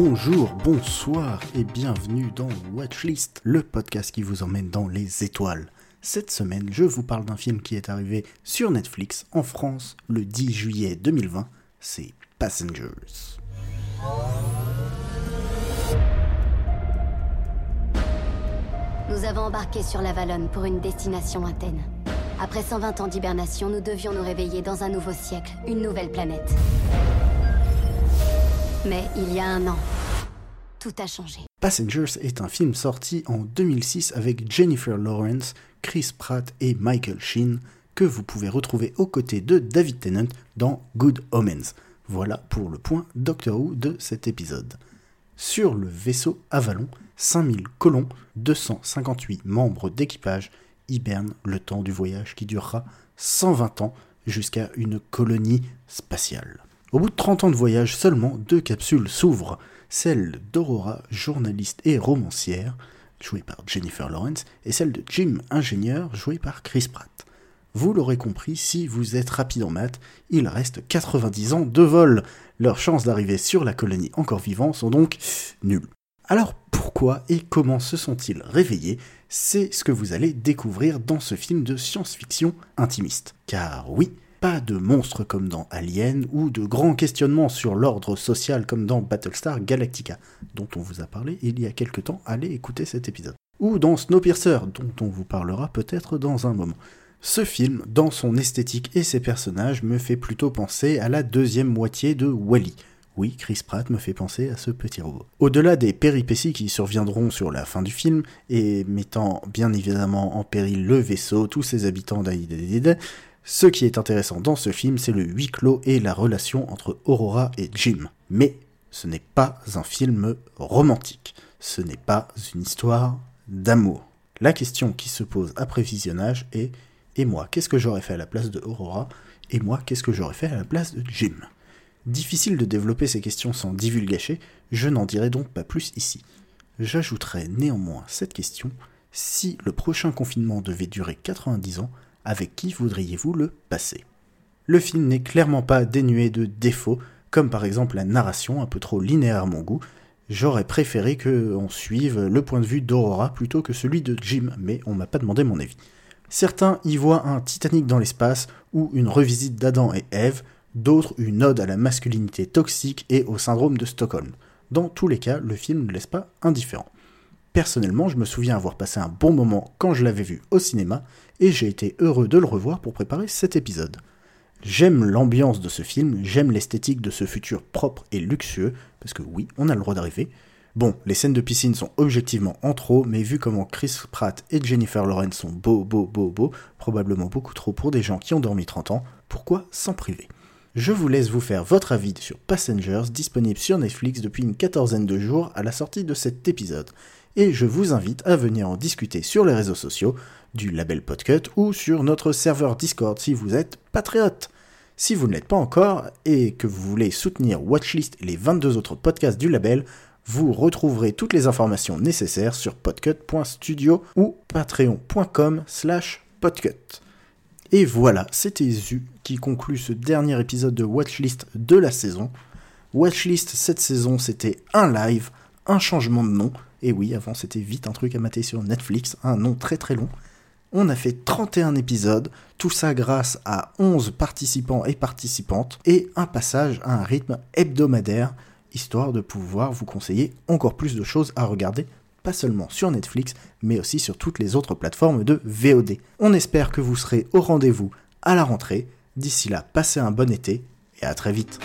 Bonjour, bonsoir et bienvenue dans Watchlist, le podcast qui vous emmène dans les étoiles. Cette semaine, je vous parle d'un film qui est arrivé sur Netflix en France le 10 juillet 2020, c'est Passengers. Nous avons embarqué sur la Valonne pour une destination Athènes. Après 120 ans d'hibernation, nous devions nous réveiller dans un nouveau siècle, une nouvelle planète. Mais il y a un an, tout a changé. Passengers est un film sorti en 2006 avec Jennifer Lawrence, Chris Pratt et Michael Sheen, que vous pouvez retrouver aux côtés de David Tennant dans Good Omens. Voilà pour le point Doctor Who de cet épisode. Sur le vaisseau Avalon, 5000 colons, 258 membres d'équipage hibernent le temps du voyage qui durera 120 ans jusqu'à une colonie spatiale. Au bout de 30 ans de voyage, seulement deux capsules s'ouvrent, celle d'Aurora, journaliste et romancière, jouée par Jennifer Lawrence, et celle de Jim, ingénieur, joué par Chris Pratt. Vous l'aurez compris, si vous êtes rapide en maths, il reste 90 ans de vol. Leurs chances d'arriver sur la colonie encore vivant sont donc nulles. Alors pourquoi et comment se sont-ils réveillés? C'est ce que vous allez découvrir dans ce film de science-fiction intimiste. Car oui, pas de monstres comme dans Alien ou de grands questionnements sur l'ordre social comme dans Battlestar Galactica, dont on vous a parlé il y a quelque temps, allez écouter cet épisode. Ou dans Snowpiercer, dont on vous parlera peut-être dans un moment. Ce film, dans son esthétique et ses personnages, me fait plutôt penser à la deuxième moitié de Wally, oui, Chris Pratt me fait penser à ce petit robot. Au-delà des péripéties qui surviendront sur la fin du film, et mettant bien évidemment en péril le vaisseau, tous ses habitants d'Aïdédédé, ce qui est intéressant dans ce film, c'est le huis clos et la relation entre Aurora et Jim. Mais ce n'est pas un film romantique, ce n'est pas une histoire d'amour. La question qui se pose après visionnage est Et moi, qu'est-ce que j'aurais fait à la place de Aurora? Et moi, qu'est-ce que j'aurais fait à la place de Jim? Difficile de développer ces questions sans divulgacher, je n'en dirai donc pas plus ici. J'ajouterai néanmoins cette question, si le prochain confinement devait durer 90 ans, avec qui voudriez-vous le passer Le film n'est clairement pas dénué de défauts, comme par exemple la narration un peu trop linéaire à mon goût. J'aurais préféré qu'on suive le point de vue d'Aurora plutôt que celui de Jim, mais on m'a pas demandé mon avis. Certains y voient un Titanic dans l'espace ou une revisite d'Adam et Ève, d'autres une ode à la masculinité toxique et au syndrome de Stockholm. Dans tous les cas, le film ne laisse pas indifférent. Personnellement, je me souviens avoir passé un bon moment quand je l'avais vu au cinéma, et j'ai été heureux de le revoir pour préparer cet épisode. J'aime l'ambiance de ce film, j'aime l'esthétique de ce futur propre et luxueux, parce que oui, on a le droit d'arriver. Bon, les scènes de piscine sont objectivement en trop, mais vu comment Chris Pratt et Jennifer Lawrence sont beaux, beaux, beaux, beaux, probablement beaucoup trop pour des gens qui ont dormi 30 ans, pourquoi s'en priver? Je vous laisse vous faire votre avis sur Passengers, disponible sur Netflix depuis une quatorzaine de jours à la sortie de cet épisode. Et je vous invite à venir en discuter sur les réseaux sociaux du label Podcut ou sur notre serveur Discord si vous êtes patriote. Si vous ne l'êtes pas encore et que vous voulez soutenir Watchlist et les 22 autres podcasts du label, vous retrouverez toutes les informations nécessaires sur podcut.studio ou patreon.com slash podcut. Et voilà, c'était Zu qui conclut ce dernier épisode de Watchlist de la saison. Watchlist cette saison, c'était un live, un changement de nom. Et oui, avant c'était vite un truc à mater sur Netflix, un nom très très long. On a fait 31 épisodes, tout ça grâce à 11 participants et participantes, et un passage à un rythme hebdomadaire, histoire de pouvoir vous conseiller encore plus de choses à regarder pas seulement sur Netflix, mais aussi sur toutes les autres plateformes de VOD. On espère que vous serez au rendez-vous à la rentrée. D'ici là, passez un bon été et à très vite.